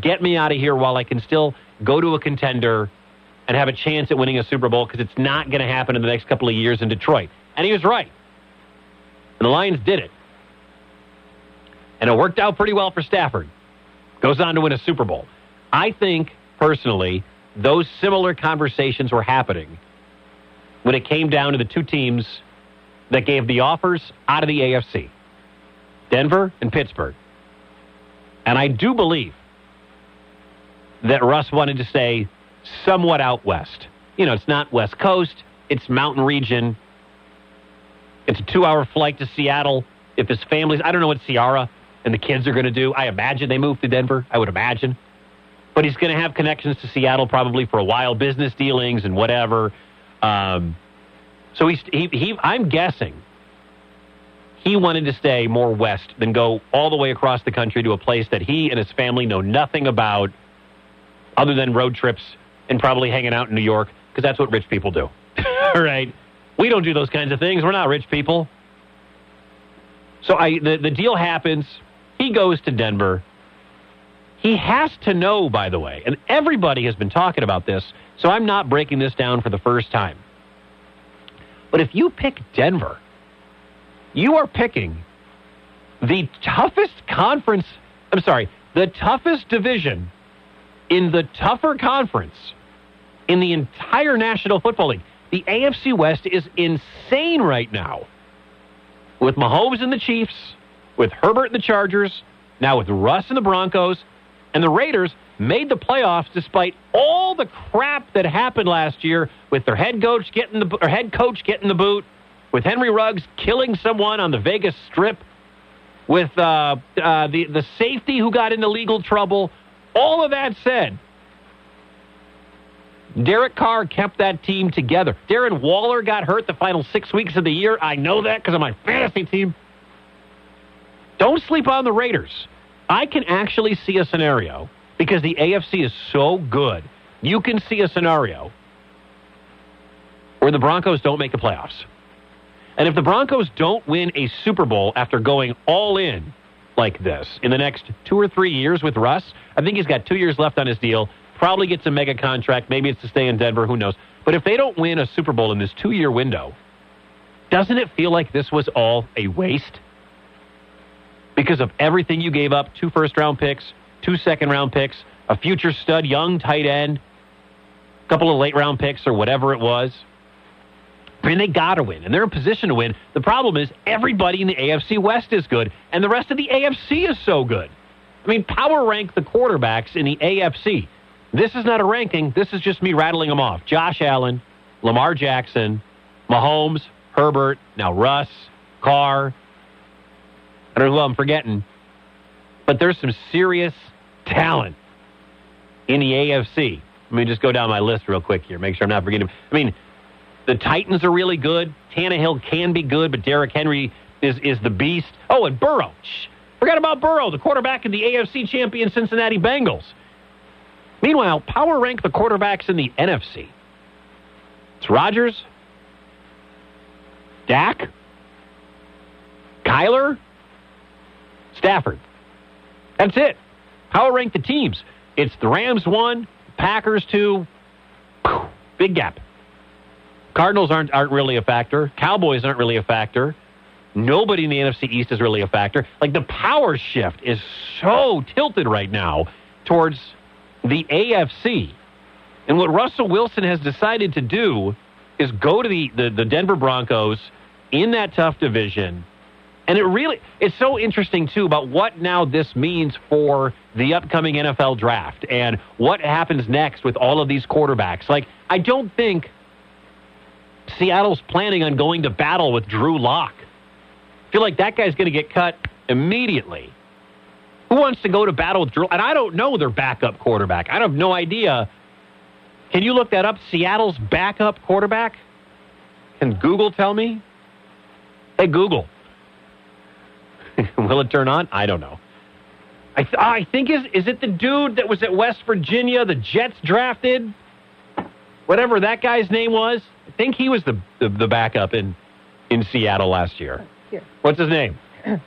[SPEAKER 2] Get me out of here while I can still go to a contender and have a chance at winning a Super Bowl because it's not going to happen in the next couple of years in Detroit. And he was right. And the Lions did it. And it worked out pretty well for Stafford. Goes on to win a Super Bowl. I think, personally, those similar conversations were happening when it came down to the two teams that gave the offers out of the AFC Denver and Pittsburgh. And I do believe that Russ wanted to stay somewhat out west. You know, it's not West Coast, it's mountain region. It's a two hour flight to Seattle. If his family's, I don't know what Ciara and the kids are going to do. I imagine they move to Denver. I would imagine. But he's going to have connections to Seattle probably for a while, business dealings and whatever. Um, so he's, he, he, I'm guessing he wanted to stay more west than go all the way across the country to a place that he and his family know nothing about other than road trips and probably hanging out in New York because that's what rich people do. all right. We don't do those kinds of things. We're not rich people. So I, the, the deal happens. He goes to Denver. He has to know, by the way, and everybody has been talking about this, so I'm not breaking this down for the first time. But if you pick Denver, you are picking the toughest conference, I'm sorry, the toughest division in the tougher conference in the entire National Football League. The AFC West is insane right now. With Mahomes and the Chiefs, with Herbert and the Chargers, now with Russ and the Broncos, and the Raiders made the playoffs despite all the crap that happened last year with their head coach getting the or head coach getting the boot, with Henry Ruggs killing someone on the Vegas Strip, with uh, uh, the the safety who got into legal trouble. All of that said, Derek Carr kept that team together. Darren Waller got hurt the final six weeks of the year. I know that because of my fantasy team. Don't sleep on the Raiders. I can actually see a scenario because the AFC is so good. You can see a scenario where the Broncos don't make the playoffs. And if the Broncos don't win a Super Bowl after going all in like this in the next two or three years with Russ, I think he's got two years left on his deal. Probably gets a mega contract. Maybe it's to stay in Denver. Who knows? But if they don't win a Super Bowl in this two year window, doesn't it feel like this was all a waste? Because of everything you gave up two first round picks, two second round picks, a future stud, young tight end, a couple of late round picks, or whatever it was. Mean, they got to win, and they're in position to win. The problem is everybody in the AFC West is good, and the rest of the AFC is so good. I mean, power rank the quarterbacks in the AFC. This is not a ranking. This is just me rattling them off. Josh Allen, Lamar Jackson, Mahomes, Herbert, now Russ, Carr. I don't know who I'm forgetting. But there's some serious talent in the AFC. Let me just go down my list real quick here, make sure I'm not forgetting. I mean, the Titans are really good. Tannehill can be good, but Derrick Henry is, is the beast. Oh, and Burrow. Shh, forgot about Burrow, the quarterback of the AFC champion Cincinnati Bengals. Meanwhile, power rank the quarterbacks in the NFC. It's Rodgers, Dak, Kyler, Stafford. That's it. Power rank the teams. It's the Rams one, Packers two, big gap. Cardinals aren't aren't really a factor. Cowboys aren't really a factor. Nobody in the NFC East is really a factor. Like the power shift is so tilted right now towards the AFC. And what Russell Wilson has decided to do is go to the, the, the Denver Broncos in that tough division. And it really, it's so interesting too about what now this means for the upcoming NFL draft and what happens next with all of these quarterbacks. Like, I don't think Seattle's planning on going to battle with Drew Lock. I feel like that guy's going to get cut immediately. Who wants to go to battle with Drew? And I don't know their backup quarterback. I have no idea. Can you look that up? Seattle's backup quarterback? Can Google tell me? Hey, Google. Will it turn on? I don't know. I, th- I think is is it the dude that was at West Virginia, the Jets drafted? Whatever that guy's name was. I think he was the the, the backup in in Seattle last year.
[SPEAKER 3] Here.
[SPEAKER 2] What's his name?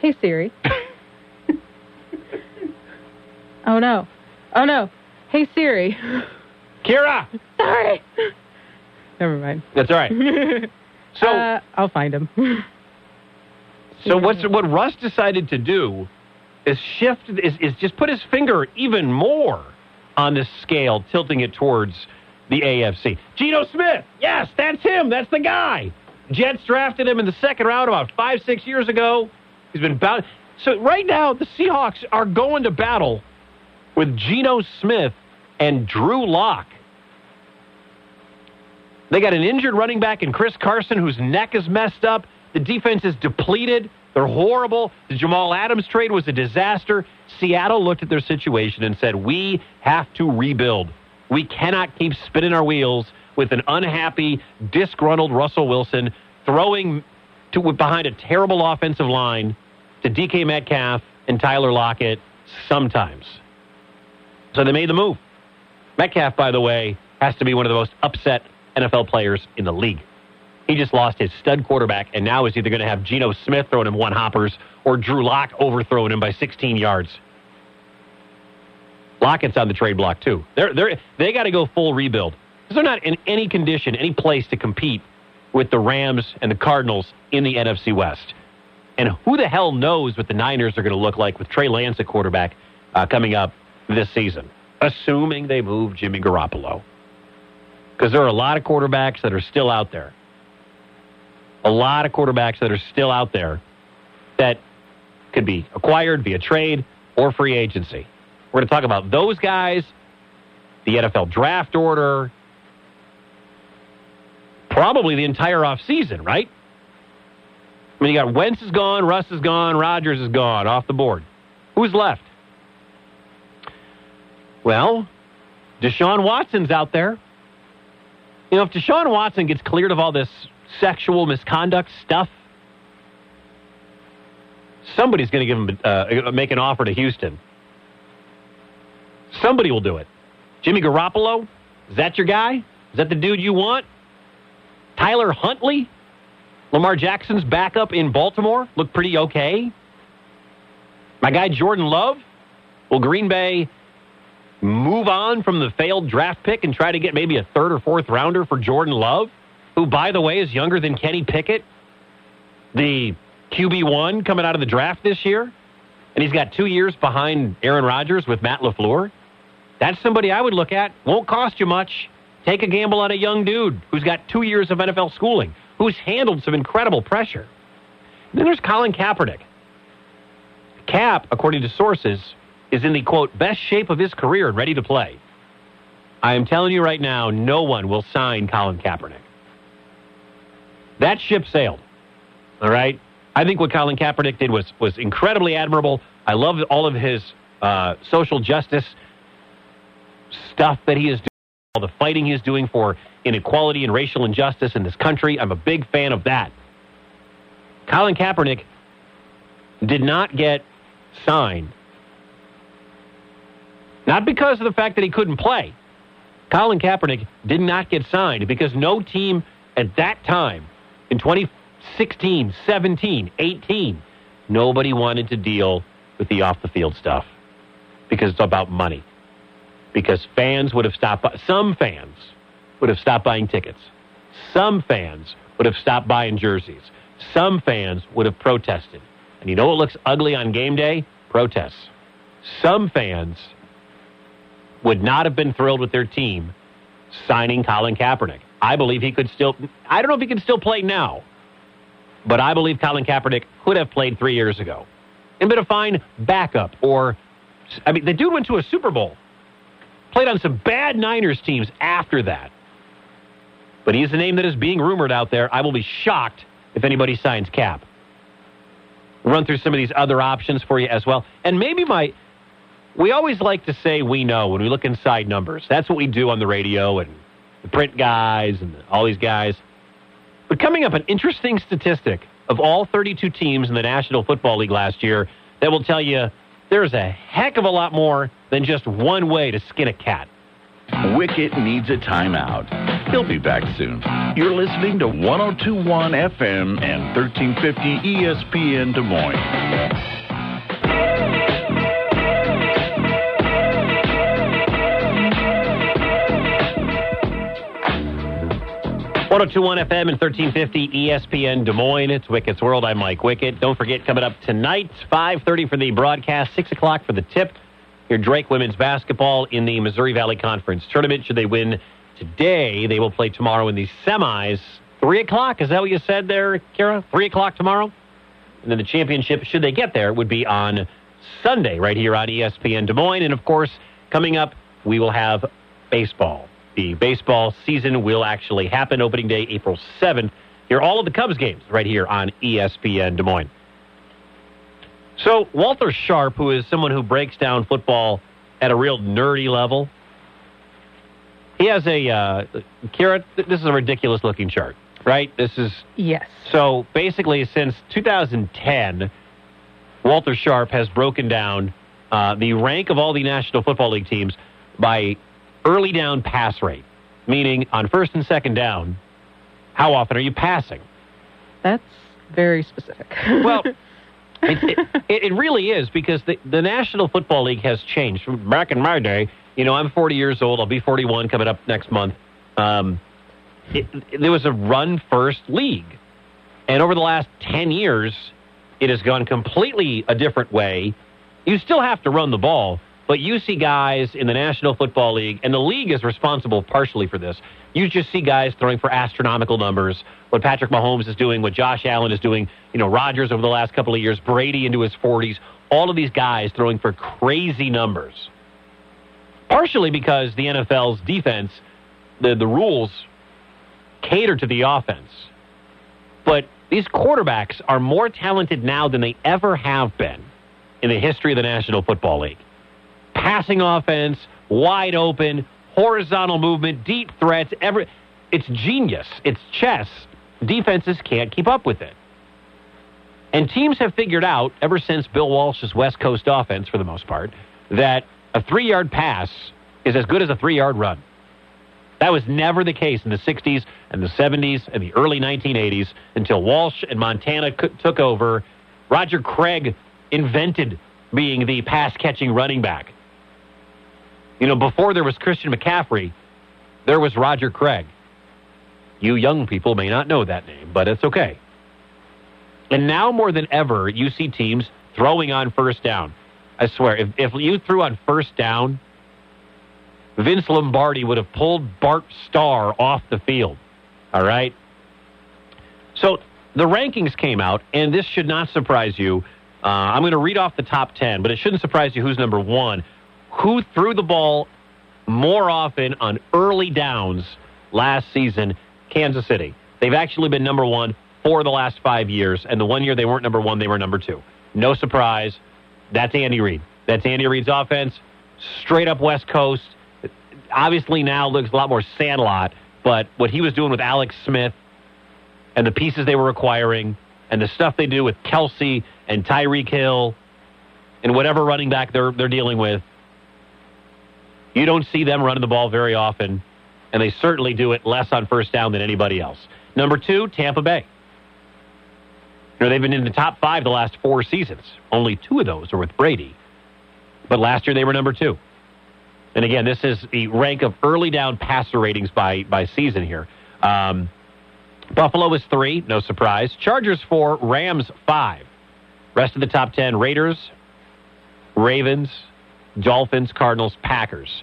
[SPEAKER 3] Hey Siri. oh no. Oh no. Hey Siri.
[SPEAKER 2] Kira.
[SPEAKER 3] Sorry. Never mind.
[SPEAKER 2] That's all right. So
[SPEAKER 3] uh, I'll find him.
[SPEAKER 2] so what's what Russ decided to do is shift is, is just put his finger even more on the scale, tilting it towards the AFC. Geno Smith, yes, that's him. That's the guy. Jets drafted him in the second round about five, six years ago. He's been bound. So right now, the Seahawks are going to battle with Geno Smith and Drew Lock. They got an injured running back in Chris Carson whose neck is messed up. The defense is depleted. They're horrible. The Jamal Adams trade was a disaster. Seattle looked at their situation and said, We have to rebuild. We cannot keep spinning our wheels with an unhappy, disgruntled Russell Wilson throwing to, behind a terrible offensive line to DK Metcalf and Tyler Lockett sometimes. So they made the move. Metcalf, by the way, has to be one of the most upset NFL players in the league. He just lost his stud quarterback, and now is either going to have Geno Smith throwing him one hoppers or Drew Lock overthrowing him by 16 yards. Lockett's on the trade block too. They're they're they got to go full rebuild because they're not in any condition, any place to compete with the Rams and the Cardinals in the NFC West. And who the hell knows what the Niners are going to look like with Trey Lance at quarterback uh, coming up this season, assuming they move Jimmy Garoppolo. Because there are a lot of quarterbacks that are still out there. A lot of quarterbacks that are still out there that could be acquired via trade or free agency. We're going to talk about those guys, the NFL draft order, probably the entire offseason, right? I mean, you got Wentz is gone, Russ is gone, Rodgers is gone off the board. Who's left? Well, Deshaun Watson's out there. You know, if Deshaun Watson gets cleared of all this sexual misconduct stuff, somebody's going to give him uh, make an offer to Houston. Somebody will do it. Jimmy Garoppolo, is that your guy? Is that the dude you want? Tyler Huntley, Lamar Jackson's backup in Baltimore, looked pretty okay. My guy Jordan Love, will Green Bay move on from the failed draft pick and try to get maybe a third or fourth rounder for Jordan Love, who, by the way, is younger than Kenny Pickett, the QB1 coming out of the draft this year? And he's got two years behind Aaron Rodgers with Matt LaFleur. That's somebody I would look at. Won't cost you much. Take a gamble on a young dude who's got two years of NFL schooling, who's handled some incredible pressure. then there's Colin Kaepernick. Cap, according to sources, is in the quote best shape of his career and ready to play. I am telling you right now, no one will sign Colin Kaepernick. That ship sailed. All right. I think what Colin Kaepernick did was was incredibly admirable. I love all of his uh, social justice stuff that he is doing, all the fighting he is doing for inequality and racial injustice in this country. I'm a big fan of that. Colin Kaepernick did not get signed not because of the fact that he couldn't play. Colin Kaepernick did not get signed because no team at that time, in 2016, 17, 18, nobody wanted to deal with the off the field stuff because it's about money. Because fans would have stopped, some fans would have stopped buying tickets. Some fans would have stopped buying jerseys. Some fans would have protested. And you know what looks ugly on game day? Protests. Some fans would not have been thrilled with their team signing Colin Kaepernick. I believe he could still, I don't know if he can still play now, but I believe Colin Kaepernick could have played three years ago and been a fine backup. Or, I mean, the dude went to a Super Bowl, played on some bad Niners teams after that. But he's the name that is being rumored out there. I will be shocked if anybody signs Cap. Run through some of these other options for you as well. And maybe my we always like to say we know when we look inside numbers. That's what we do on the radio and the print guys and all these guys. But coming up, an interesting statistic of all 32 teams in the National Football League last year that will tell you there's a heck of a lot more than just one way to skin a cat.
[SPEAKER 4] Wickett needs a timeout. He'll be back soon. You're listening to 1021 FM and 1350 ESPN Des Moines.
[SPEAKER 2] 1021 FM and 1350 ESPN Des Moines. It's Wickett's World. I'm Mike Wickett. Don't forget, coming up tonight, 5.30 for the broadcast, 6 o'clock for the tip. Your Drake women's basketball in the Missouri Valley Conference tournament. Should they win today, they will play tomorrow in the semis. 3 o'clock, is that what you said there, Kara? 3 o'clock tomorrow? And then the championship, should they get there, would be on Sunday right here on ESPN Des Moines. And of course, coming up, we will have baseball. The baseball season will actually happen opening day, April 7th. Hear all of the Cubs games right here on ESPN Des Moines. So Walter Sharp, who is someone who breaks down football at a real nerdy level, he has a uh, Kira. This is a ridiculous looking chart, right? This is
[SPEAKER 3] Yes.
[SPEAKER 2] so basically since 2010, Walter Sharp has broken down uh, the rank of all the National Football League teams by early down pass rate, meaning on first and second down, how often are you passing?
[SPEAKER 3] That's very specific.
[SPEAKER 2] Well, it, it, it really is because the, the National Football League has changed. Back in my day, you know, I'm 40 years old. I'll be 41 coming up next month. Um, it, there was a run first league. And over the last 10 years, it has gone completely a different way. You still have to run the ball, but you see guys in the National Football League, and the league is responsible partially for this. You just see guys throwing for astronomical numbers. What Patrick Mahomes is doing, what Josh Allen is doing, you know, Rodgers over the last couple of years, Brady into his 40s, all of these guys throwing for crazy numbers. Partially because the NFL's defense, the, the rules cater to the offense. But these quarterbacks are more talented now than they ever have been in the history of the National Football League. Passing offense, wide open, horizontal movement, deep threats, every it's genius. It's chess. Defenses can't keep up with it. And teams have figured out, ever since Bill Walsh's West Coast offense, for the most part, that a three yard pass is as good as a three yard run. That was never the case in the 60s and the 70s and the early 1980s until Walsh and Montana took over. Roger Craig invented being the pass catching running back. You know, before there was Christian McCaffrey, there was Roger Craig. You young people may not know that name, but it's okay. And now more than ever, you see teams throwing on first down. I swear, if, if you threw on first down, Vince Lombardi would have pulled Bart Starr off the field. All right? So the rankings came out, and this should not surprise you. Uh, I'm going to read off the top 10, but it shouldn't surprise you who's number one. Who threw the ball more often on early downs last season? Kansas City. They've actually been number one for the last five years, and the one year they weren't number one, they were number two. No surprise. That's Andy Reid. That's Andy Reid's offense. Straight up West Coast. Obviously now looks a lot more Sandlot, but what he was doing with Alex Smith and the pieces they were acquiring and the stuff they do with Kelce and Tyreek Hill and whatever running back they're they're dealing with, you don't see them running the ball very often, and they certainly do it less on first down than anybody else. Number two, Tampa Bay. You know, they've been in the top five the last four seasons. Only two of those are with Brady. But last year they were number two. And again, this is the rank of early down passer ratings by, by season here. Um, Buffalo is three, no surprise. Chargers four, Rams five. Rest of the top ten, Raiders, Ravens, Dolphins, Cardinals, Packers.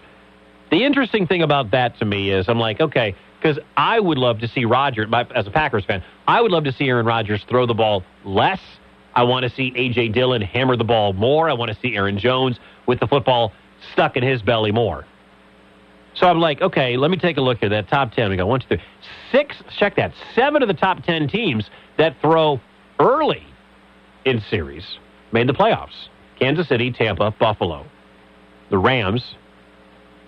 [SPEAKER 2] The interesting thing about that to me is I'm like, okay, because I would love to see Roger, as a Packers fan, I would love to see Aaron Rodgers throw the ball less. I want to see A.J. Dillon hammer the ball more. I want to see Aaron Jones with the football stuck in his belly more. So I'm like, okay, let me take a look at that top 10. We got one, two, three, six, check that. Seven of the top 10 teams that throw early in series made the playoffs Kansas City, Tampa, Buffalo, the Rams,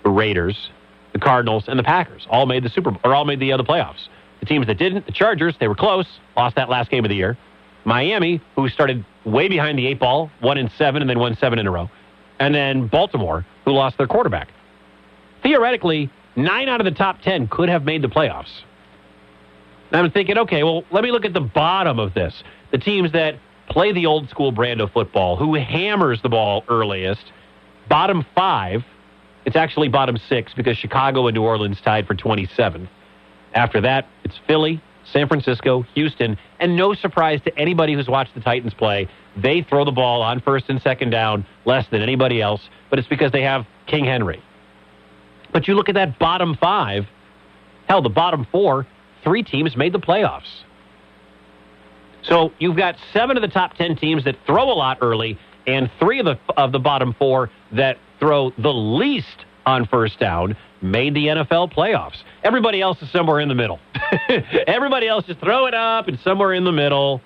[SPEAKER 2] the Raiders, the Cardinals, and the Packers all made the Super Bowl, or all made the uh, other playoffs. The teams that didn't, the Chargers, they were close, lost that last game of the year. Miami, who started way behind the eight ball, one in seven, and then won seven in a row. And then Baltimore, who lost their quarterback. Theoretically, nine out of the top ten could have made the playoffs. And I'm thinking, okay, well, let me look at the bottom of this. The teams that play the old school brand of football, who hammers the ball earliest. Bottom five, it's actually bottom six because Chicago and New Orleans tied for 27th. After that, it's Philly, San Francisco, Houston, and no surprise to anybody who's watched the Titans play, they throw the ball on first and second down less than anybody else, but it's because they have King Henry. But you look at that bottom five, hell, the bottom four, three teams made the playoffs. So you've got seven of the top ten teams that throw a lot early, and three of the of the bottom four that throw the least on first down made the NFL playoffs. Everybody else is somewhere in the middle. Everybody else just throw it up and somewhere in the middle.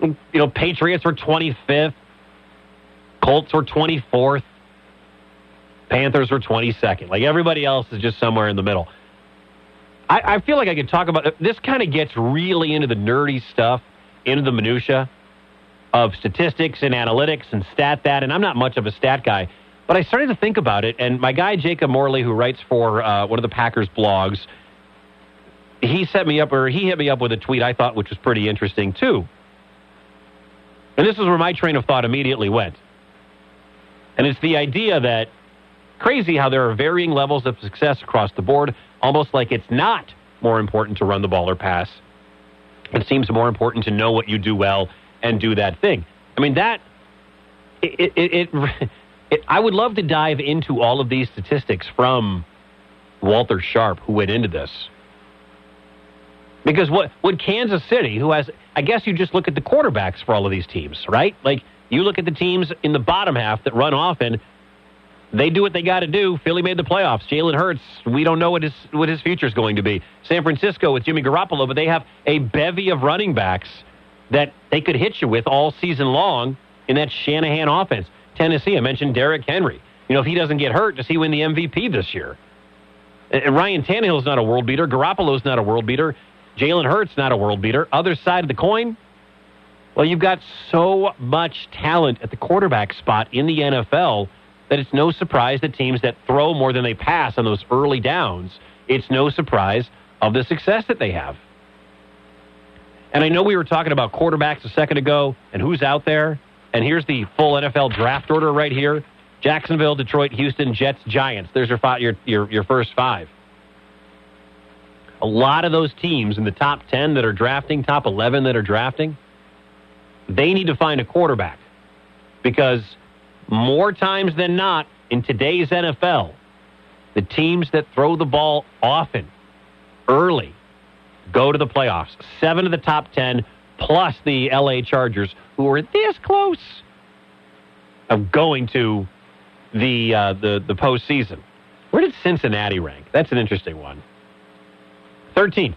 [SPEAKER 2] You know, Patriots were 25th. Colts were 24th. Panthers were 22nd. Like everybody else is just somewhere in the middle. I, I feel like I could talk about this. Kind of gets really into the nerdy stuff, into the minutia of statistics and analytics and stat that. And I'm not much of a stat guy, but I started to think about it. And my guy Jacob Morley, who writes for uh, one of the Packers blogs, he set me up, or he hit me up with a tweet I thought which was pretty interesting too. And this is where my train of thought immediately went. And it's the idea that crazy how there are varying levels of success across the board, almost like it's not more important to run the ball or pass. It seems more important to know what you do well and do that thing. I mean, that, it, it, it, it I would love to dive into all of these statistics from Walter Sharp, who went into this. Because what would Kansas City, who has, I guess you just look at the quarterbacks for all of these teams, right? Like you look at the teams in the bottom half that run often, they do what they got to do. Philly made the playoffs. Jalen Hurts, we don't know what his what his future is going to be. San Francisco with Jimmy Garoppolo, but they have a bevy of running backs that they could hit you with all season long in that Shanahan offense. Tennessee, I mentioned Derrick Henry. You know, if he doesn't get hurt, does he win the MVP this year? And Ryan Tannehill's not a world beater. Garoppolo's not a world beater. Jalen Hurts not a world beater. Other side of the coin, well, you've got so much talent at the quarterback spot in the NFL that it's no surprise that teams that throw more than they pass on those early downs, it's no surprise of the success that they have. And I know we were talking about quarterbacks a second ago and who's out there. And here's the full NFL draft order right here Jacksonville, Detroit, Houston, Jets, Giants. There's your, five, your, your, your first five. A lot of those teams in the top 10 that are drafting, top 11 that are drafting, they need to find a quarterback because more times than not in today's NFL, the teams that throw the ball often, early, go to the playoffs. Seven of the top 10, plus the LA Chargers, who are this close of going to the, uh, the, the postseason. Where did Cincinnati rank? That's an interesting one. 13th.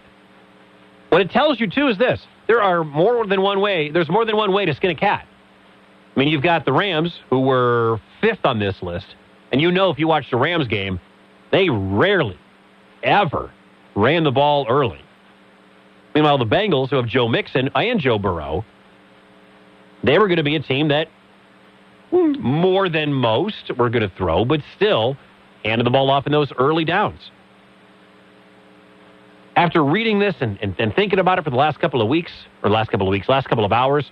[SPEAKER 2] What it tells you, too, is this there are more than one way, there's more than one way to skin a cat. I mean, you've got the Rams, who were fifth on this list, and you know if you watch the Rams game, they rarely, ever ran the ball early. Meanwhile, the Bengals, who have Joe Mixon and Joe Burrow, they were going to be a team that more than most were going to throw, but still handed the ball off in those early downs. After reading this and, and, and thinking about it for the last couple of weeks, or last couple of weeks, last couple of hours,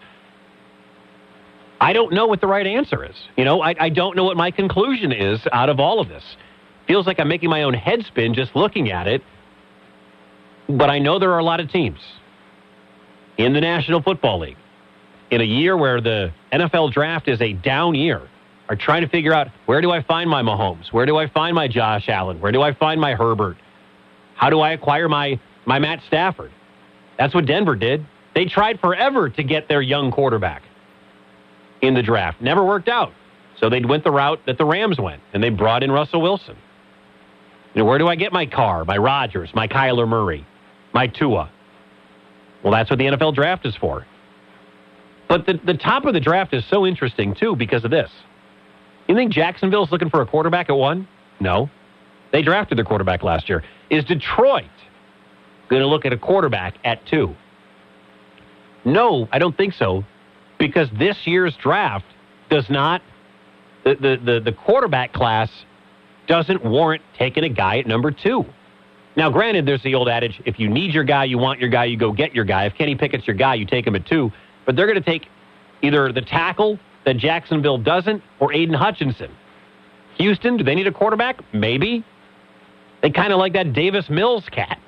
[SPEAKER 2] I don't know what the right answer is. You know, I, I don't know what my conclusion is out of all of this. Feels like I'm making my own head spin just looking at it. But I know there are a lot of teams in the National Football League in a year where the NFL draft is a down year are trying to figure out where do I find my Mahomes? Where do I find my Josh Allen? Where do I find my Herbert? How do I acquire my, my Matt Stafford? That's what Denver did. They tried forever to get their young quarterback in the draft. Never worked out. So they went the route that the Rams went, and they brought in Russell Wilson. You know, where do I get my Carr, my Rodgers, my Kyler Murray, my Tua? Well, that's what the NFL draft is for. But the, the top of the draft is so interesting, too, because of this. You think Jacksonville's looking for a quarterback at one? No. They drafted their quarterback last year. Is Detroit going to look at a quarterback at two? No, I don't think so because this year's draft does not, the, the, the, the quarterback class doesn't warrant taking a guy at number two. Now, granted, there's the old adage if you need your guy, you want your guy, you go get your guy. If Kenny Pickett's your guy, you take him at two. But they're going to take either the tackle that Jacksonville doesn't or Aidan Hutchinson. Houston, do they need a quarterback? Maybe. They kind of like that Davis Mills cat.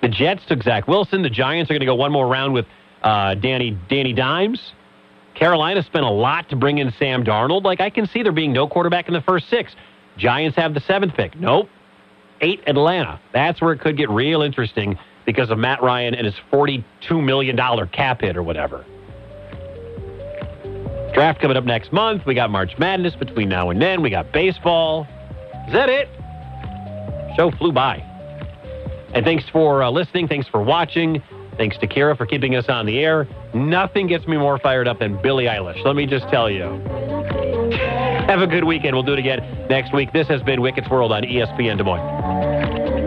[SPEAKER 2] The Jets took Zach Wilson. The Giants are going to go one more round with uh, Danny Danny Dimes. Carolina spent a lot to bring in Sam Darnold. Like I can see there being no quarterback in the first six. Giants have the seventh pick. Nope. Eight Atlanta. That's where it could get real interesting because of Matt Ryan and his forty-two million dollar cap hit or whatever. Draft coming up next month. We got March Madness between now and then. We got baseball. Is that it? Show flew by. And thanks for uh, listening. Thanks for watching. Thanks to Kira for keeping us on the air. Nothing gets me more fired up than Billie Eilish. Let me just tell you. Have a good weekend. We'll do it again next week. This has been Wickett's World on ESPN Des Moines.